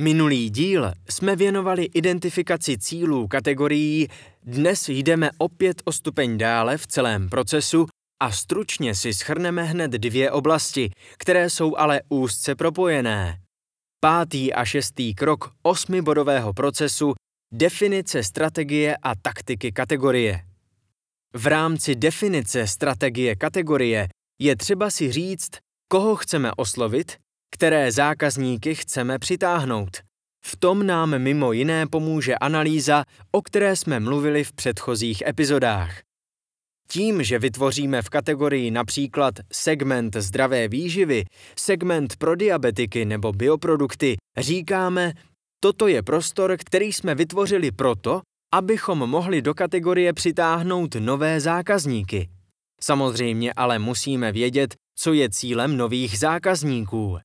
Minulý díl jsme věnovali identifikaci cílů kategorií, dnes jdeme opět o stupeň dále v celém procesu a stručně si schrneme hned dvě oblasti, které jsou ale úzce propojené. Pátý a šestý krok osmibodového procesu definice strategie a taktiky kategorie. V rámci definice strategie kategorie je třeba si říct, koho chceme oslovit, které zákazníky chceme přitáhnout. V tom nám mimo jiné pomůže analýza, o které jsme mluvili v předchozích epizodách. Tím, že vytvoříme v kategorii například segment zdravé výživy, segment pro diabetiky nebo bioprodukty, říkáme, toto je prostor, který jsme vytvořili proto, abychom mohli do kategorie přitáhnout nové zákazníky. Samozřejmě ale musíme vědět, co je cílem nových zákazníků.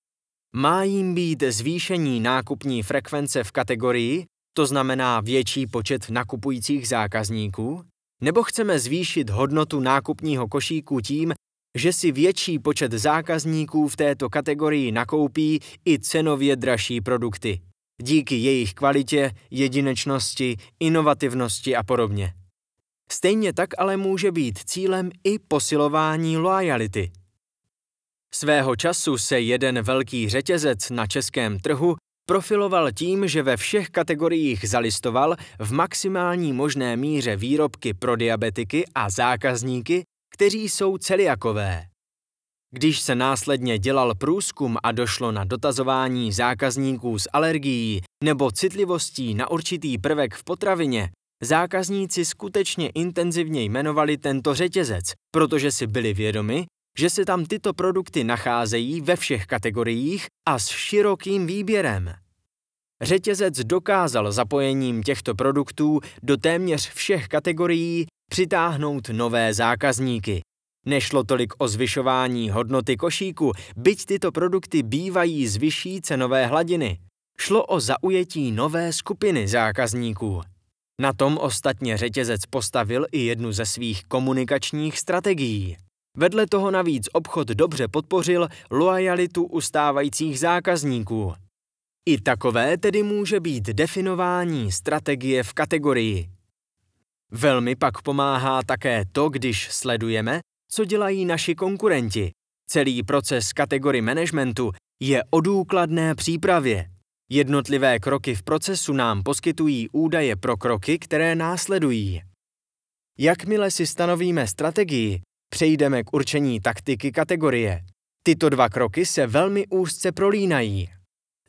Má jim být zvýšení nákupní frekvence v kategorii, to znamená větší počet nakupujících zákazníků, nebo chceme zvýšit hodnotu nákupního košíku tím, že si větší počet zákazníků v této kategorii nakoupí i cenově dražší produkty, díky jejich kvalitě, jedinečnosti, inovativnosti a podobně. Stejně tak ale může být cílem i posilování loajality – Svého času se jeden velký řetězec na českém trhu profiloval tím, že ve všech kategoriích zalistoval v maximální možné míře výrobky pro diabetiky a zákazníky, kteří jsou celiakové. Když se následně dělal průzkum a došlo na dotazování zákazníků s alergií nebo citlivostí na určitý prvek v potravině, zákazníci skutečně intenzivně jmenovali tento řetězec, protože si byli vědomi, že se tam tyto produkty nacházejí ve všech kategoriích a s širokým výběrem. Řetězec dokázal zapojením těchto produktů do téměř všech kategorií přitáhnout nové zákazníky. Nešlo tolik o zvyšování hodnoty košíku, byť tyto produkty bývají z vyšší cenové hladiny. Šlo o zaujetí nové skupiny zákazníků. Na tom ostatně řetězec postavil i jednu ze svých komunikačních strategií. Vedle toho navíc obchod dobře podpořil loajalitu ustávajících zákazníků. I takové tedy může být definování strategie v kategorii. Velmi pak pomáhá také to, když sledujeme, co dělají naši konkurenti. Celý proces kategorii managementu je o důkladné přípravě. Jednotlivé kroky v procesu nám poskytují údaje pro kroky, které následují. Jakmile si stanovíme strategii, Přejdeme k určení taktiky kategorie. Tyto dva kroky se velmi úzce prolínají.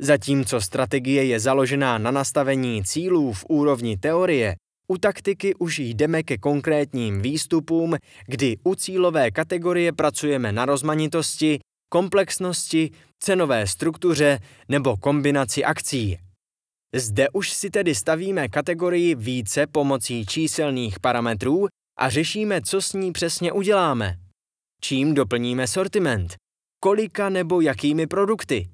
Zatímco strategie je založená na nastavení cílů v úrovni teorie, u taktiky už jdeme ke konkrétním výstupům, kdy u cílové kategorie pracujeme na rozmanitosti, komplexnosti, cenové struktuře nebo kombinaci akcí. Zde už si tedy stavíme kategorii více pomocí číselných parametrů a řešíme, co s ní přesně uděláme. Čím doplníme sortiment, kolika nebo jakými produkty,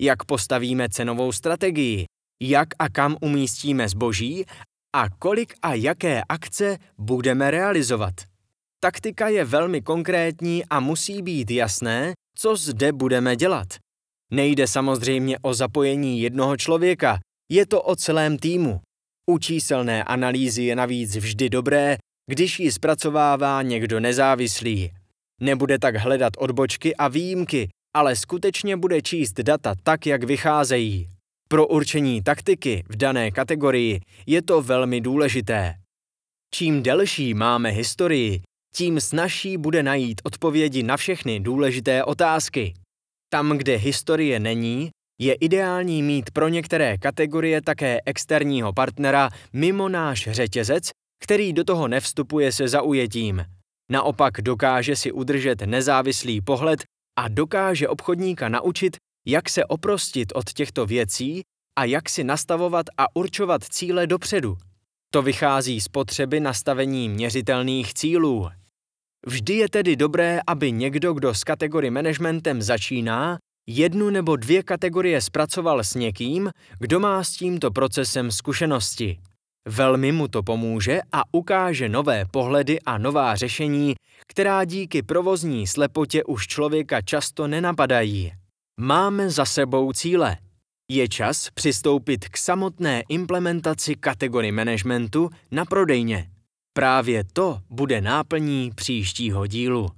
jak postavíme cenovou strategii, jak a kam umístíme zboží a kolik a jaké akce budeme realizovat. Taktika je velmi konkrétní a musí být jasné, co zde budeme dělat. Nejde samozřejmě o zapojení jednoho člověka, je to o celém týmu. U číselné analýzy je navíc vždy dobré když ji zpracovává někdo nezávislý. Nebude tak hledat odbočky a výjimky, ale skutečně bude číst data tak, jak vycházejí. Pro určení taktiky v dané kategorii je to velmi důležité. Čím delší máme historii, tím snažší bude najít odpovědi na všechny důležité otázky. Tam, kde historie není, je ideální mít pro některé kategorie také externího partnera mimo náš řetězec který do toho nevstupuje se zaujetím. Naopak dokáže si udržet nezávislý pohled a dokáže obchodníka naučit, jak se oprostit od těchto věcí a jak si nastavovat a určovat cíle dopředu. To vychází z potřeby nastavení měřitelných cílů. Vždy je tedy dobré, aby někdo, kdo s kategorii managementem začíná, jednu nebo dvě kategorie zpracoval s někým, kdo má s tímto procesem zkušenosti. Velmi mu to pomůže a ukáže nové pohledy a nová řešení, která díky provozní slepotě už člověka často nenapadají. Máme za sebou cíle. Je čas přistoupit k samotné implementaci kategorii managementu na prodejně. Právě to bude náplní příštího dílu.